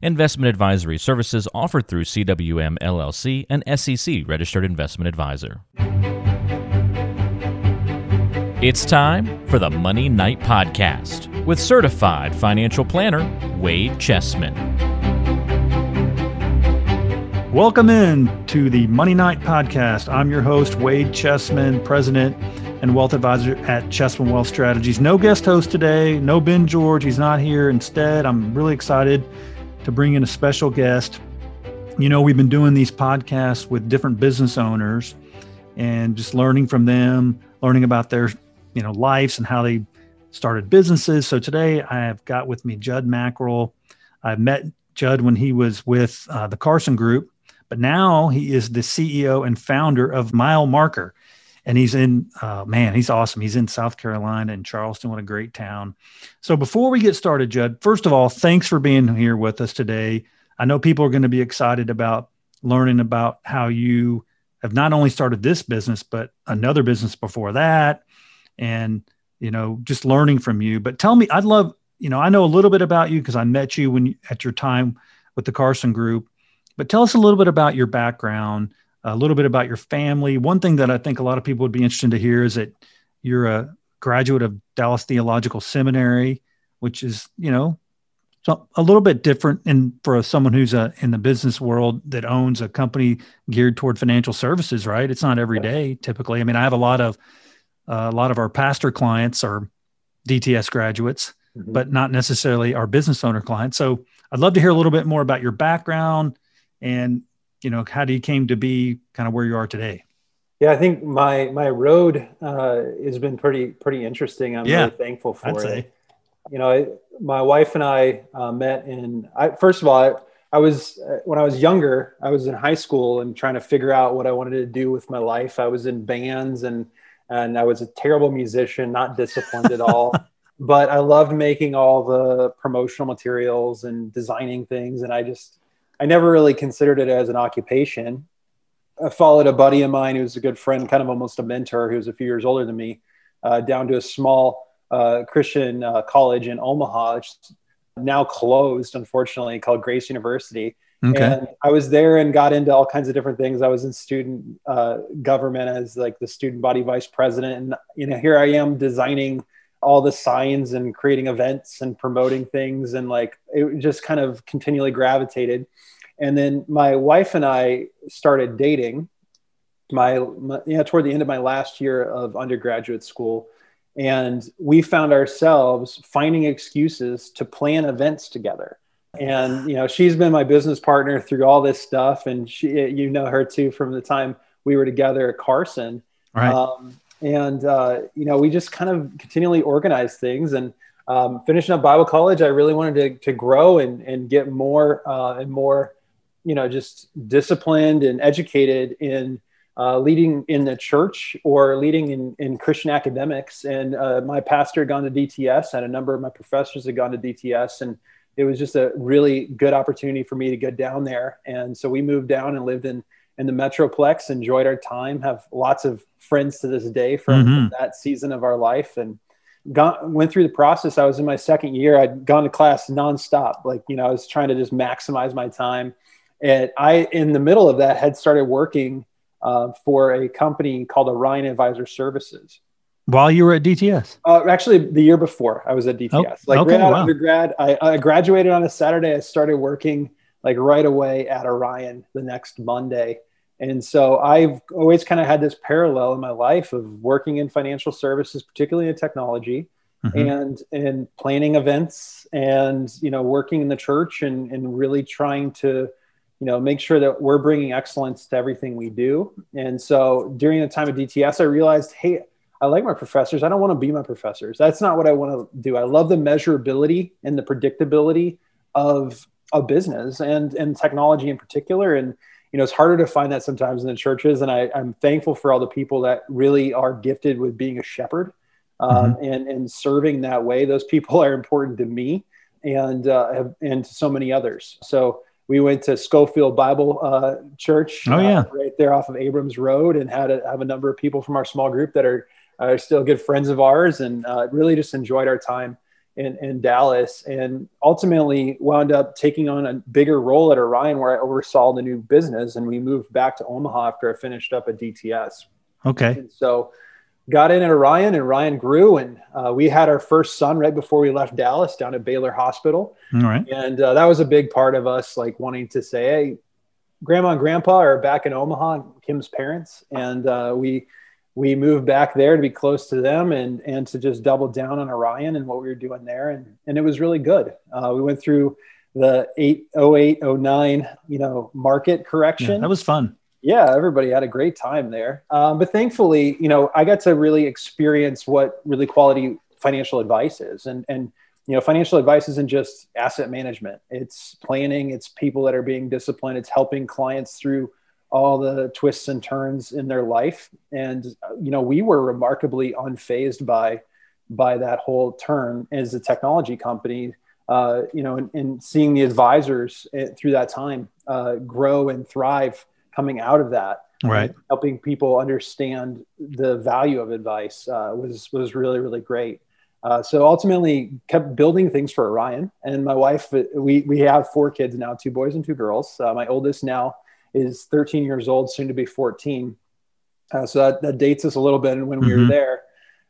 Investment advisory services offered through CWM LLC, an SEC registered investment advisor. It's time for the Money Night Podcast with certified financial planner Wade Chessman. Welcome in to the Money Night Podcast. I'm your host, Wade Chessman, President and Wealth Advisor at Chessman Wealth Strategies. No guest host today, no Ben George. He's not here. Instead, I'm really excited to bring in a special guest. You know, we've been doing these podcasts with different business owners and just learning from them, learning about their, you know, lives and how they started businesses. So today I have got with me Jud Mackrill. I met Jud when he was with uh, the Carson Group, but now he is the CEO and founder of Mile Marker. And he's in, uh, man, he's awesome. He's in South Carolina and Charleston. What a great town. So before we get started, Jud, first of all, thanks for being here with us today. I know people are going to be excited about learning about how you have not only started this business, but another business before that. And, you know, just learning from you. But tell me, I'd love, you know, I know a little bit about you because I met you when at your time with the Carson Group. But tell us a little bit about your background, a little bit about your family. One thing that I think a lot of people would be interested to hear is that you're a graduate of Dallas Theological Seminary, which is, you know, a little bit different in for someone who's a, in the business world that owns a company geared toward financial services, right? It's not every day typically. I mean, I have a lot of uh, a lot of our pastor clients are DTS graduates, mm-hmm. but not necessarily our business owner clients. So I'd love to hear a little bit more about your background and you know how do you came to be kind of where you are today. Yeah, I think my my road uh, has been pretty pretty interesting. I'm yeah, really thankful for I'd it. Say. You know, I, my wife and I uh, met in. I, first of all, I, I was uh, when I was younger. I was in high school and trying to figure out what I wanted to do with my life. I was in bands and and I was a terrible musician, not disciplined at all. But I loved making all the promotional materials and designing things, and I just I never really considered it as an occupation. I followed a buddy of mine who's a good friend, kind of almost a mentor, who's a few years older than me, uh, down to a small uh, Christian uh, college in Omaha, which now closed, unfortunately, called Grace University. Okay. And I was there and got into all kinds of different things. I was in student uh, government as like the student body vice president, and you know, here I am designing all the signs and creating events and promoting things, and like it just kind of continually gravitated and then my wife and I started dating. My, my yeah, toward the end of my last year of undergraduate school, and we found ourselves finding excuses to plan events together. And you know, she's been my business partner through all this stuff, and she, you know her too from the time we were together at Carson. Right. Um, and uh, you know, we just kind of continually organize things and. Um, finishing up Bible college, I really wanted to, to grow and, and get more uh, and more you know just disciplined and educated in uh, leading in the church or leading in, in Christian academics. And uh, my pastor had gone to DTS, and a number of my professors had gone to DTS, and it was just a really good opportunity for me to get down there. And so we moved down and lived in in the Metroplex, enjoyed our time, have lots of friends to this day from, mm-hmm. from that season of our life, and. Went through the process. I was in my second year. I'd gone to class nonstop. Like, you know, I was trying to just maximize my time and I, in the middle of that, had started working uh, for a company called Orion Advisor Services. While you were at DTS? Uh, actually, the year before I was at DTS. Oh, like okay, right out wow. of undergrad, I, I graduated on a Saturday. I started working like right away at Orion the next Monday. And so I've always kind of had this parallel in my life of working in financial services, particularly in technology, mm-hmm. and and planning events and you know working in the church and and really trying to you know make sure that we're bringing excellence to everything we do. And so during the time of dts i realized hey i like my professors. I don't want to be my professors. That's not what i want to do. I love the measurability and the predictability of a business and and technology in particular. And you know it's harder to find that sometimes in the churches and I, i'm thankful for all the people that really are gifted with being a shepherd um, mm-hmm. and and serving that way those people are important to me and uh, have, and to so many others so we went to Scofield Bible uh, Church. Oh yeah, uh, right there off of Abrams Road, and had a, have a number of people from our small group that are are still good friends of ours, and uh, really just enjoyed our time in, in Dallas and ultimately wound up taking on a bigger role at Orion where I oversaw the new business and we moved back to Omaha after I finished up at DTS. Okay. And so got in at Orion and Orion grew and uh, we had our first son right before we left Dallas down at Baylor Hospital. All right. And uh, that was a big part of us like wanting to say, Hey, grandma and grandpa are back in Omaha, Kim's parents. And uh, we, we moved back there to be close to them and, and to just double down on Orion and what we were doing there. And, and it was really good. Uh, we went through the 808, 09, you know, market correction. Yeah, that was fun yeah, everybody had a great time there. Um, but thankfully, you know, I got to really experience what really quality financial advice is. And, and, you know, financial advice isn't just asset management. It's planning. It's people that are being disciplined. It's helping clients through all the twists and turns in their life. And, you know, we were remarkably unfazed by, by that whole turn as a technology company. Uh, you know, and, and, seeing the advisors eh, through that time uh, grow and thrive coming out of that right helping people understand the value of advice uh, was was really really great uh, so ultimately kept building things for orion and my wife we we have four kids now two boys and two girls uh, my oldest now is 13 years old soon to be 14 uh, so that, that dates us a little bit when we mm-hmm. were there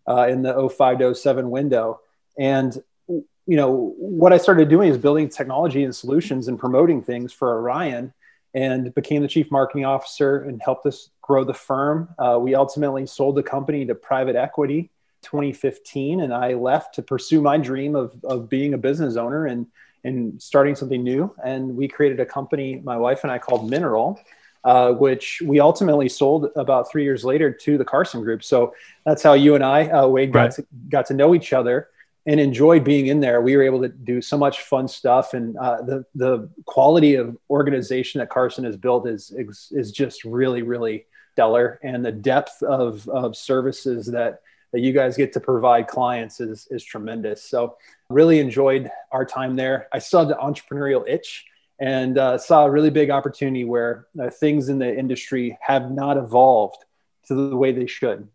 uh, in the 05 to 07 window and you know what i started doing is building technology and solutions and promoting things for orion and became the chief marketing officer and helped us grow the firm. Uh, we ultimately sold the company to private equity 2015 and I left to pursue my dream of, of being a business owner and, and starting something new. And we created a company, my wife and I called Mineral, uh, which we ultimately sold about three years later to the Carson Group. So that's how you and I, uh, Wade, got, right. to, got to know each other and enjoyed being in there. We were able to do so much fun stuff, and uh, the the quality of organization that Carson has built is is, is just really really stellar, and the depth of of services that that you guys get to provide clients is is tremendous. So really enjoyed our time there. I saw the entrepreneurial itch and uh, saw a really big opportunity where uh, things in the industry have not evolved to the way they should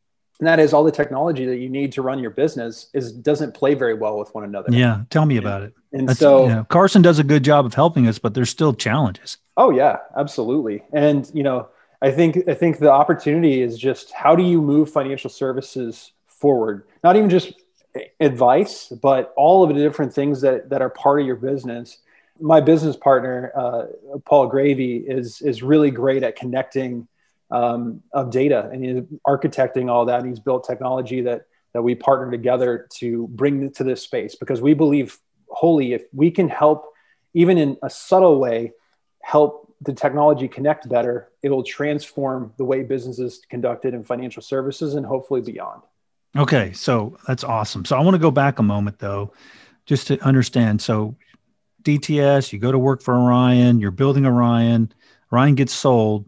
and that is all the technology that you need to run your business is doesn't play very well with one another. Yeah, tell me about it. And That's, so you know, Carson does a good job of helping us, but there's still challenges. Oh yeah, absolutely. And you know, I think I think the opportunity is just how do you move financial services forward? Not even just advice, but all of the different things that that are part of your business. My business partner, uh, Paul Gravy, is is really great at connecting um, of data and he's architecting all that. And he's built technology that that we partner together to bring to this space because we believe wholly if we can help, even in a subtle way, help the technology connect better, it will transform the way business is conducted in financial services and hopefully beyond. Okay, so that's awesome. So I want to go back a moment though, just to understand. So DTS, you go to work for Orion, you're building Orion, Orion gets sold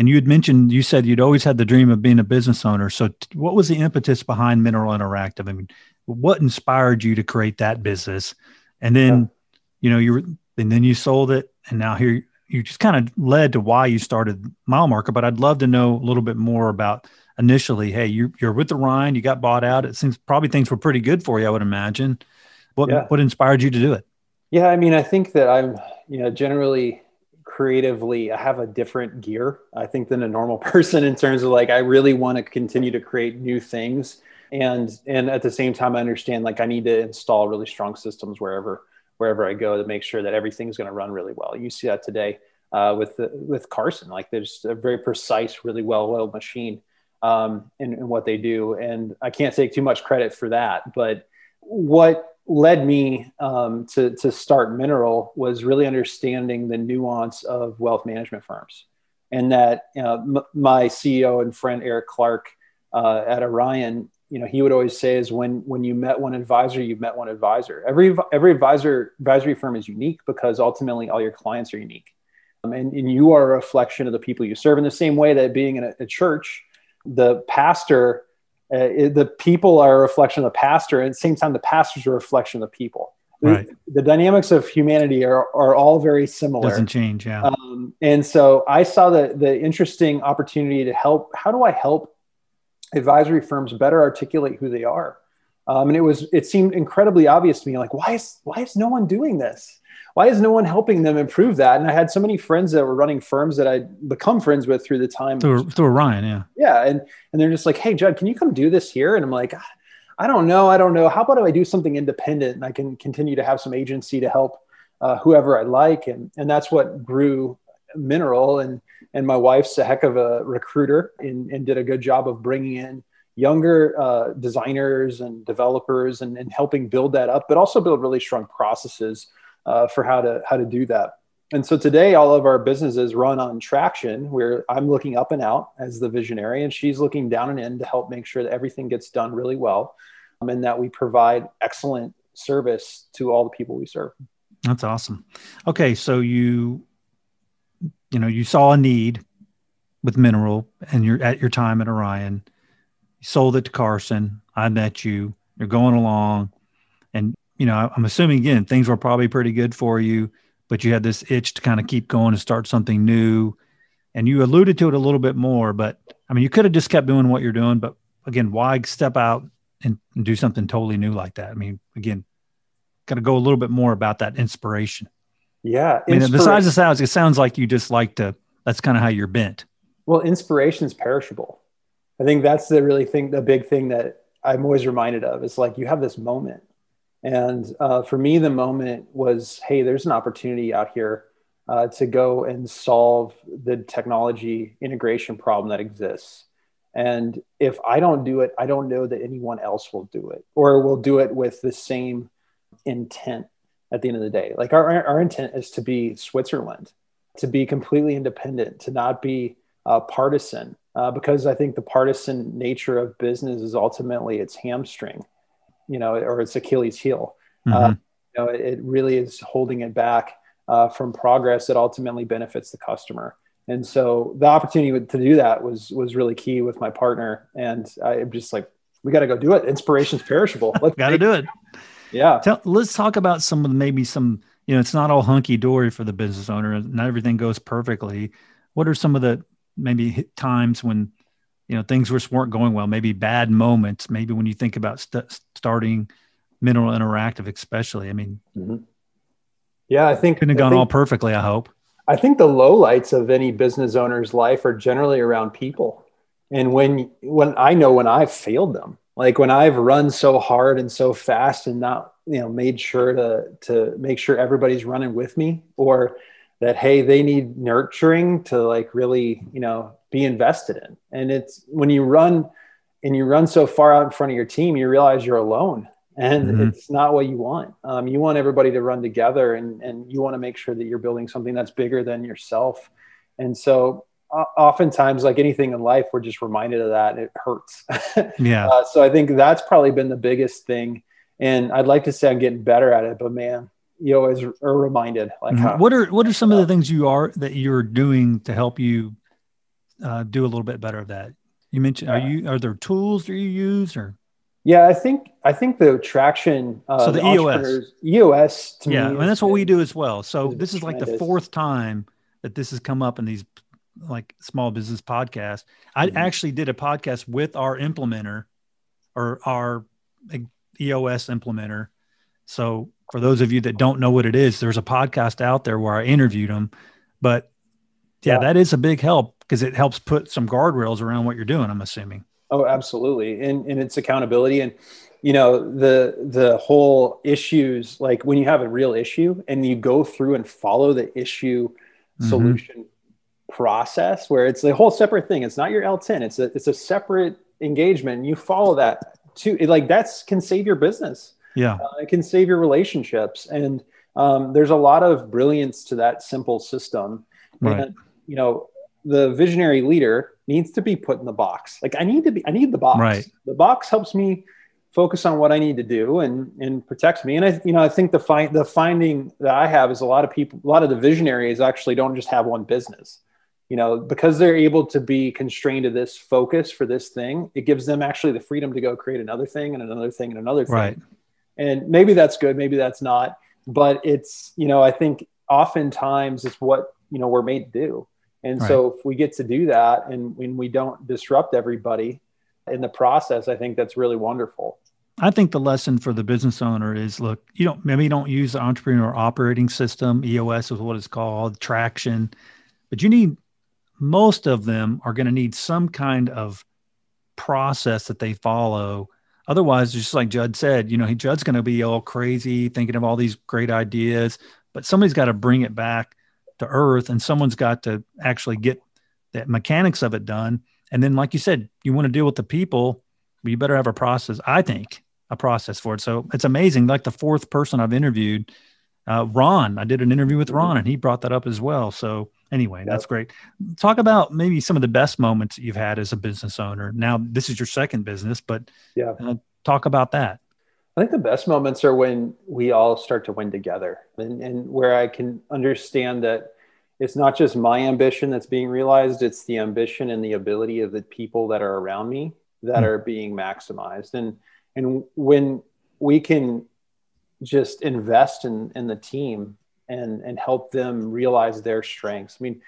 and you had mentioned you said you'd always had the dream of being a business owner so t- what was the impetus behind mineral interactive i mean what inspired you to create that business and then yeah. you know you were and then you sold it and now here you just kind of led to why you started mile marker but i'd love to know a little bit more about initially hey you're, you're with the Orion you got bought out it seems probably things were pretty good for you i would imagine what yeah. what inspired you to do it yeah i mean i think that i'm you know generally creatively I have a different gear, I think, than a normal person in terms of like I really want to continue to create new things. And and at the same time I understand like I need to install really strong systems wherever wherever I go to make sure that everything's going to run really well. You see that today uh, with the, with Carson. Like there's a very precise, really well-oiled machine um, in, in what they do, and I can't take too much credit for that. But what led me um, to, to start Mineral was really understanding the nuance of wealth management firms. And that you know, m- my CEO and friend Eric Clark uh, at Orion, you know, he would always say is when when you met one advisor, you've met one advisor. Every every advisor advisory firm is unique because ultimately all your clients are unique, um, and, and you are a reflection of the people you serve. In the same way that being in a, a church, the pastor uh, it, the people are a reflection of the pastor, and at the same time, the pastor's a reflection of the people. Right. The, the dynamics of humanity are, are all very similar. Doesn't change, yeah. Um, and so I saw the the interesting opportunity to help. How do I help advisory firms better articulate who they are? Um, and it was it seemed incredibly obvious to me like why is why is no one doing this? Why is no one helping them improve that? And I had so many friends that were running firms that I'd become friends with through the time. Through, through Ryan, yeah. Yeah. And and they're just like, hey Jud, can you come do this here? And I'm like, I don't know. I don't know. How about if I do something independent and I can continue to have some agency to help uh, whoever I like? And and that's what grew Mineral. And and my wife's a heck of a recruiter and, and did a good job of bringing in younger uh, designers and developers and, and helping build that up, but also build really strong processes uh, for how to how to do that. And so today, all of our businesses run on traction, where I'm looking up and out as the visionary, and she's looking down and in to help make sure that everything gets done really well, um, and that we provide excellent service to all the people we serve. That's awesome. Okay, so you, you know, you saw a need with mineral, and you're at your time at Orion. You sold it to Carson. I met you. You're going along, and you know, I'm assuming again things were probably pretty good for you, but you had this itch to kind of keep going and start something new. And you alluded to it a little bit more, but I mean, you could have just kept doing what you're doing, but again, why step out and, and do something totally new like that? I mean, again, got to go a little bit more about that inspiration. Yeah. I mean, besides the sounds, it sounds like you just like to, that's kind of how you're bent. Well, inspiration is perishable. I think that's the really thing, the big thing that I'm always reminded of. It's like you have this moment and uh, for me, the moment was, hey, there's an opportunity out here uh, to go and solve the technology integration problem that exists. And if I don't do it, I don't know that anyone else will do it or will do it with the same intent at the end of the day. Like our, our intent is to be Switzerland, to be completely independent, to not be uh, partisan, uh, because I think the partisan nature of business is ultimately its hamstring you know, or its Achilles heel. Mm-hmm. Uh, you know, it, it, really is holding it back uh, from progress that ultimately benefits the customer. And so the opportunity to do that was was really key with my partner. And I'm just like, we got to go do it. Inspiration's perishable. Let's got to do it. Yeah. Tell, let's talk about some of the, maybe some, you know, it's not all hunky dory for the business owner. Not everything goes perfectly. What are some of the maybe times when you know things just weren't going well. Maybe bad moments maybe when you think about st- starting mineral interactive especially i mean mm-hmm. yeah i think couldn't have gone think, all perfectly i hope. I think the low lights of any business owner's life are generally around people. And when when i know when i've failed them like when i've run so hard and so fast and not you know made sure to to make sure everybody's running with me or that hey they need nurturing to like really you know be invested in. And it's when you run and you run so far out in front of your team, you realize you're alone and mm-hmm. it's not what you want. Um, you want everybody to run together and, and you want to make sure that you're building something that's bigger than yourself. And so uh, oftentimes like anything in life, we're just reminded of that. it hurts. yeah. Uh, so I think that's probably been the biggest thing. And I'd like to say I'm getting better at it, but man, you always are reminded like mm-hmm. how, what are, what are some of the things you are, that you're doing to help you uh, do a little bit better of that? You mentioned, are you are there tools that you use or? Yeah, I think I think the traction. Uh, so the, the EOS, EOS to yeah, me, and that's what we do as well. So this is like the fourth time that this has come up in these like small business podcasts. I mm-hmm. actually did a podcast with our implementer or our EOS implementer. So for those of you that don't know what it is, there's a podcast out there where I interviewed them. But yeah, yeah. that is a big help because it helps put some guardrails around what you're doing. I'm assuming. Oh, absolutely, and and it's accountability, and you know the the whole issues like when you have a real issue and you go through and follow the issue mm-hmm. solution process where it's a whole separate thing. It's not your L10. It's a it's a separate engagement. And you follow that too. It, like that's can save your business. Yeah, uh, it can save your relationships, and um, there's a lot of brilliance to that simple system. Right. And, you know, the visionary leader needs to be put in the box. Like I need to be, I need the box. Right. The box helps me focus on what I need to do and and protects me. And I, you know, I think the find the finding that I have is a lot of people, a lot of the visionaries actually don't just have one business. You know, because they're able to be constrained to this focus for this thing, it gives them actually the freedom to go create another thing and another thing and another thing. Right. And maybe that's good, maybe that's not. But it's, you know, I think oftentimes it's what, you know, we're made to do and right. so if we get to do that and when we don't disrupt everybody in the process, I think that's really wonderful. I think the lesson for the business owner is look, you don't maybe you don't use the entrepreneur operating system, EOS is what it's called, traction, but you need most of them are going to need some kind of process that they follow. Otherwise, just like Jud said, you know, he Jud's going to be all crazy thinking of all these great ideas, but somebody's got to bring it back to earth and someone's got to actually get the mechanics of it done. And then, like you said, you want to deal with the people, you better have a process. I think a process for it. So it's amazing. Like the fourth person I've interviewed, uh, Ron, I did an interview with Ron and he brought that up as well. So anyway, yep. that's great. Talk about maybe some of the best moments you've had as a business owner. Now, this is your second business, but yeah, uh, talk about that. I think the best moments are when we all start to win together and, and where I can understand that it's not just my ambition that's being realized, it's the ambition and the ability of the people that are around me that mm-hmm. are being maximized. And and when we can just invest in, in the team and, and help them realize their strengths. I mean,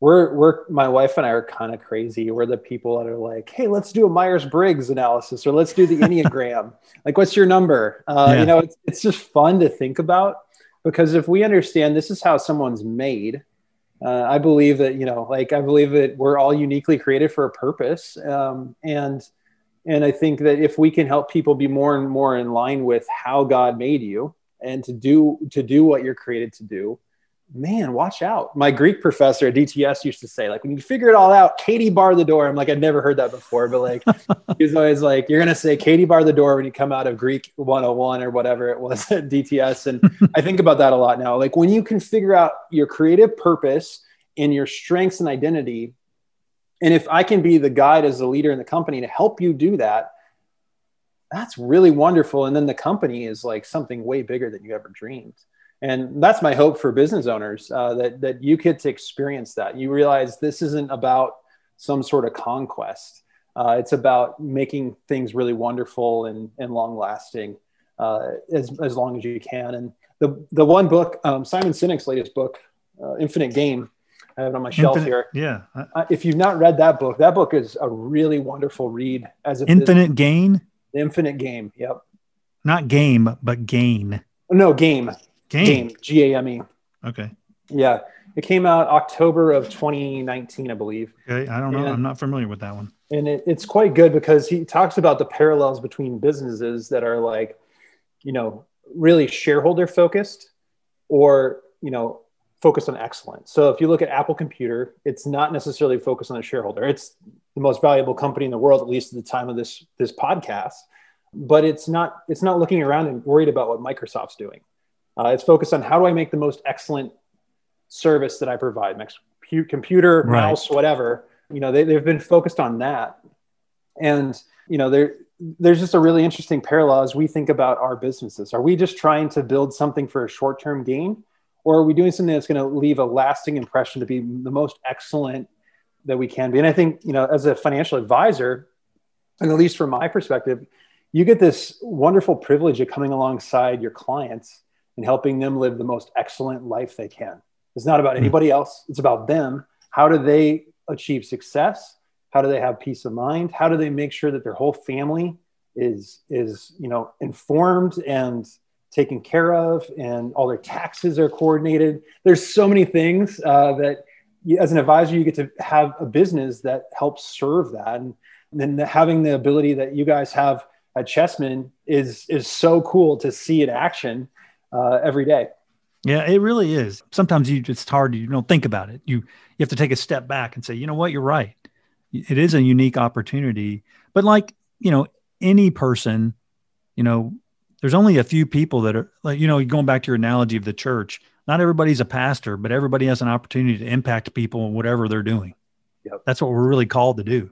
we're, we're, my wife and I are kind of crazy. We're the people that are like, Hey, let's do a Myers Briggs analysis or let's do the Enneagram. like, what's your number? Uh, yeah. You know, it's, it's just fun to think about because if we understand this is how someone's made, uh, I believe that, you know, like I believe that we're all uniquely created for a purpose. Um, and, and I think that if we can help people be more and more in line with how God made you and to do to do what you're created to do, man, watch out. My Greek professor at DTS used to say, like, when you figure it all out, Katie bar the door. I'm like, I'd never heard that before, but like, he was always like, you're gonna say Katie bar the door when you come out of Greek 101 or whatever it was at DTS. And I think about that a lot now. Like, when you can figure out your creative purpose and your strengths and identity, and if I can be the guide as the leader in the company to help you do that, that's really wonderful. And then the company is like something way bigger than you ever dreamed. And that's my hope for business owners uh, that, that you get to experience that. You realize this isn't about some sort of conquest. Uh, it's about making things really wonderful and, and long lasting uh, as, as long as you can. And the, the one book, um, Simon Sinek's latest book, uh, Infinite Game, I have it on my shelf Infinite, here. Yeah. Uh, if you've not read that book, that book is a really wonderful read. As a Infinite business. Gain. Infinite Game. Yep. Not game, but gain. No game. Game. G A M E. Okay. Yeah, it came out October of 2019, I believe. Okay, I don't know. And, I'm not familiar with that one. And it, it's quite good because he talks about the parallels between businesses that are like, you know, really shareholder focused, or you know, focused on excellence. So if you look at Apple Computer, it's not necessarily focused on a shareholder. It's the most valuable company in the world, at least at the time of this this podcast. But it's not it's not looking around and worried about what Microsoft's doing. Uh, it's focused on how do I make the most excellent service that I provide, next computer, right. mouse, whatever. You know, they, they've been focused on that, and you know, there there's just a really interesting parallel as we think about our businesses. Are we just trying to build something for a short term gain? or are we doing something that's going to leave a lasting impression to be the most excellent that we can be and i think you know as a financial advisor and at least from my perspective you get this wonderful privilege of coming alongside your clients and helping them live the most excellent life they can it's not about hmm. anybody else it's about them how do they achieve success how do they have peace of mind how do they make sure that their whole family is is you know informed and taken care of and all their taxes are coordinated. There's so many things uh, that you, as an advisor, you get to have a business that helps serve that. And, then having the ability that you guys have at Chessman is, is so cool to see in action uh, every day. Yeah, it really is. Sometimes you it's hard. You don't think about it. You you have to take a step back and say, you know what, you're right. It is a unique opportunity. But like you know, any person, you know, there's only a few people that are like you know going back to your analogy of the church not everybody's a pastor but everybody has an opportunity to impact people in whatever they're doing yep. that's what we're really called to do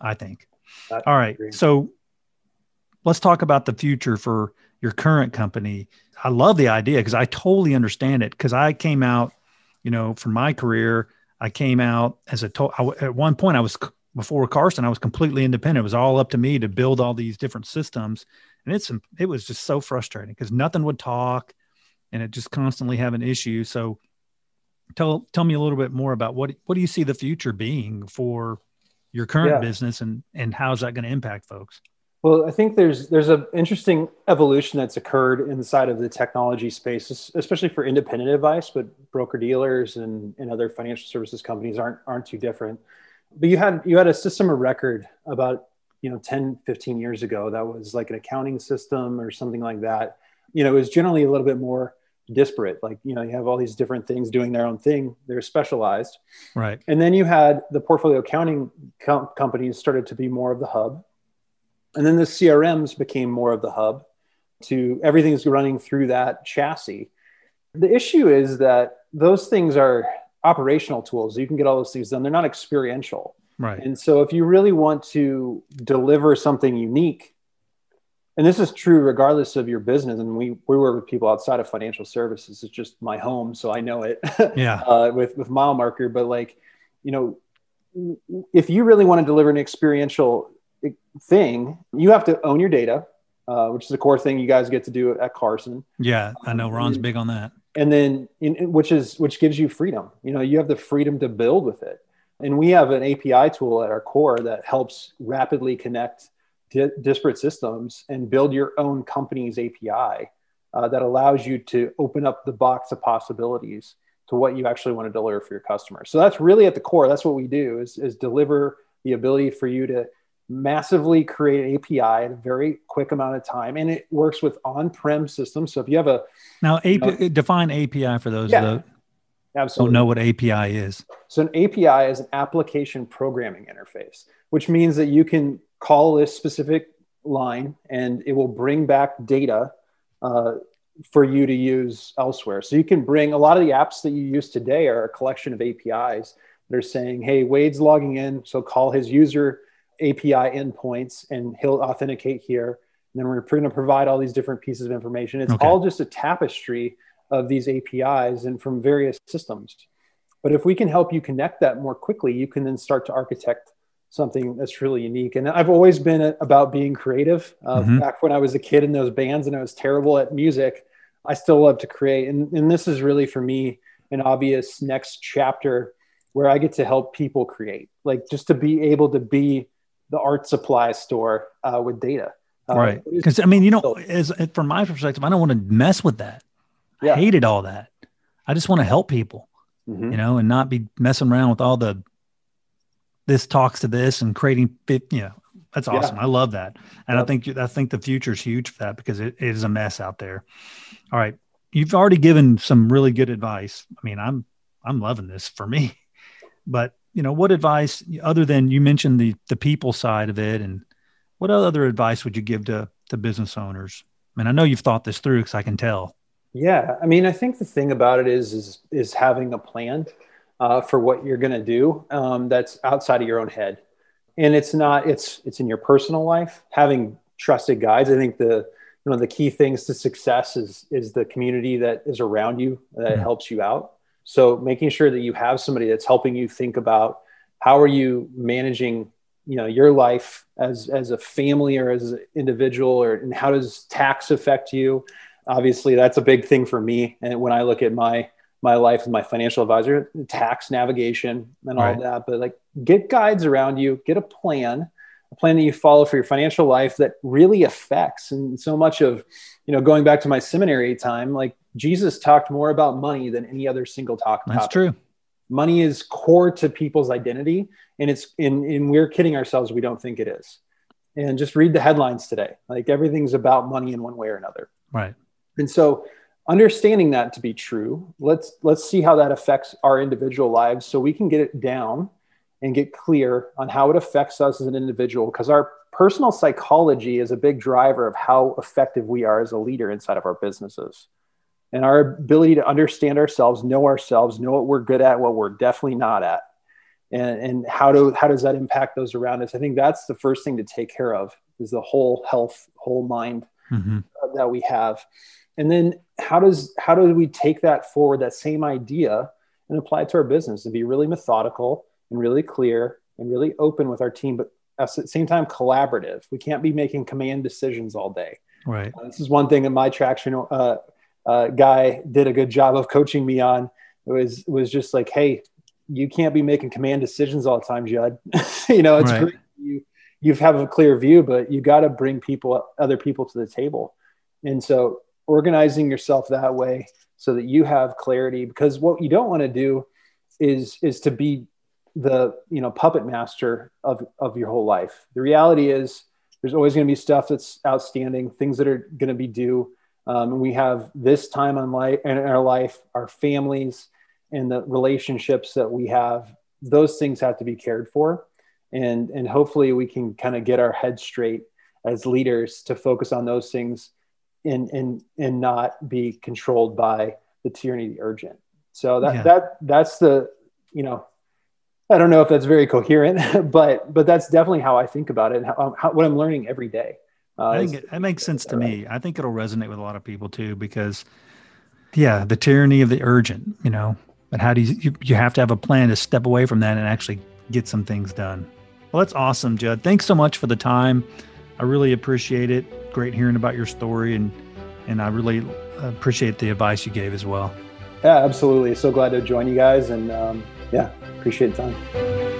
i think I all right so let's talk about the future for your current company. I love the idea because i totally understand it because i came out you know from my career i came out as a to- I, at one point i was before carson i was completely independent. It was all up to me to build all these different systems. And it's it was just so frustrating because nothing would talk and it just constantly have an issue so tell tell me a little bit more about what what do you see the future being for your current yeah. business and and how's that going to impact folks Well, I think there's there's an interesting evolution that's occurred inside of the technology space, especially for independent advice, but broker dealers and, and other financial services companies aren't aren't too different. But you had you had a system of record about you know 10, 15 years ago that was like an accounting system or something like that. You know, it was generally a little bit more disparate. Like, you know, you have all these different things doing their own thing. They're specialized. Right. And then you had the portfolio accounting com- companies started to be more of the hub and then the CRMs became more of the hub to everything's running through that chassis. The issue is that those things are operational tools. You can get all those things done. They're not experiential. Right. And so if you really want to deliver something unique, and this is true regardless of your business, and we, we work with people outside of financial services. It's just my home, so I know it. Yeah. uh, with with mile marker, but like, you know, if you really want to deliver an experiential thing, you have to own your data, uh, which is a core thing you guys get to do at Carson. Yeah, I know Ron's big on that. And then, in, in, which is which gives you freedom. You know, you have the freedom to build with it. And we have an API tool at our core that helps rapidly connect di- disparate systems and build your own company's API uh, that allows you to open up the box of possibilities to what you actually want to deliver for your customers. So that's really at the core. That's what we do is, is deliver the ability for you to massively create an API in a very quick amount of time, and it works with on-prem systems. So if you have a now API, you know, define API for those yeah, that absolutely. don't know what API is. So an API is an application programming interface, which means that you can call this specific line and it will bring back data uh, for you to use elsewhere. So you can bring a lot of the apps that you use today are a collection of APIs that are saying, "Hey, Wade's logging in, so call his user." API endpoints and he'll authenticate here. And then we're going to provide all these different pieces of information. It's okay. all just a tapestry of these APIs and from various systems. But if we can help you connect that more quickly, you can then start to architect something that's really unique. And I've always been about being creative. Uh, mm-hmm. Back when I was a kid in those bands and I was terrible at music, I still love to create. And, and this is really for me an obvious next chapter where I get to help people create, like just to be able to be the art supply store uh, with data. Uh, right. Because I mean, you know, as from my perspective, I don't want to mess with that. Yeah. I hated all that. I just want to help people, mm-hmm. you know, and not be messing around with all the this talks to this and creating. You know, that's awesome. Yeah. I love that, and yep. I think I think the future is huge for that because it, it is a mess out there. All right, you've already given some really good advice. I mean, I'm I'm loving this for me, but you know, what advice other than you mentioned the the people side of it, and what other advice would you give to to business owners? I mean, I know you've thought this through because I can tell. Yeah, I mean, I think the thing about it is is is having a plan uh, for what you're going to do um, that's outside of your own head, and it's not it's it's in your personal life. Having trusted guides, I think the one of the key things to success is is the community that is around you that mm-hmm. helps you out so making sure that you have somebody that's helping you think about how are you managing, you know, your life as as a family or as an individual, or and how does tax affect you? Obviously, that's a big thing for me. And when I look at my my life with my financial advisor, tax navigation and all right. that, but like get guides around you, get a plan, a plan that you follow for your financial life that really affects and so much of you know going back to my seminary time like Jesus talked more about money than any other single talk. That's topic. true. Money is core to people's identity, and it's in. And we're kidding ourselves. We don't think it is. And just read the headlines today. Like everything's about money in one way or another. Right. And so, understanding that to be true, let's let's see how that affects our individual lives, so we can get it down and get clear on how it affects us as an individual. Because our personal psychology is a big driver of how effective we are as a leader inside of our businesses and our ability to understand ourselves, know ourselves, know what we're good at, what we're definitely not at, and, and how do how does that impact those around us? I think that's the first thing to take care of is the whole health, whole mind mm-hmm. that we have, and then how does how do we take that forward, that same idea, and apply it to our business and be really methodical and really clear and really open with our team, but at the same time collaborative. We can't be making command decisions all day. Right. Uh, this is one thing in my traction. Uh, uh, guy did a good job of coaching me on it was was just like hey you can't be making command decisions all the time jud you know it's right. great you you have a clear view, but you got to bring people, other people to the table. And so organizing yourself that way so that you have clarity because what you don't want to do is is to be the you know puppet master of of your whole life the reality is there's always going to be stuff that's outstanding things that are going to be due um, we have this time on life in our life our families and the relationships that we have those things have to be cared for and and hopefully we can kind of get our heads straight as leaders to focus on those things and and and not be controlled by the tyranny of the urgent. So that yeah. that that's the you know I don't know if that's very coherent, but but that's definitely how I think about it and how, how what I'm learning every day. Uh, I think it, it makes sense to me. I think it'll resonate with a lot of people too because yeah, the tyranny of the urgent, you know, but how do you, you you have to have a plan to step away from that and actually get some things done. Well, that's awesome, Jud. Thanks so much for the time. I really appreciate it great hearing about your story, and and I really appreciate the advice you gave as well. Yeah, absolutely. So glad to join you guys, and um, yeah, appreciate the time.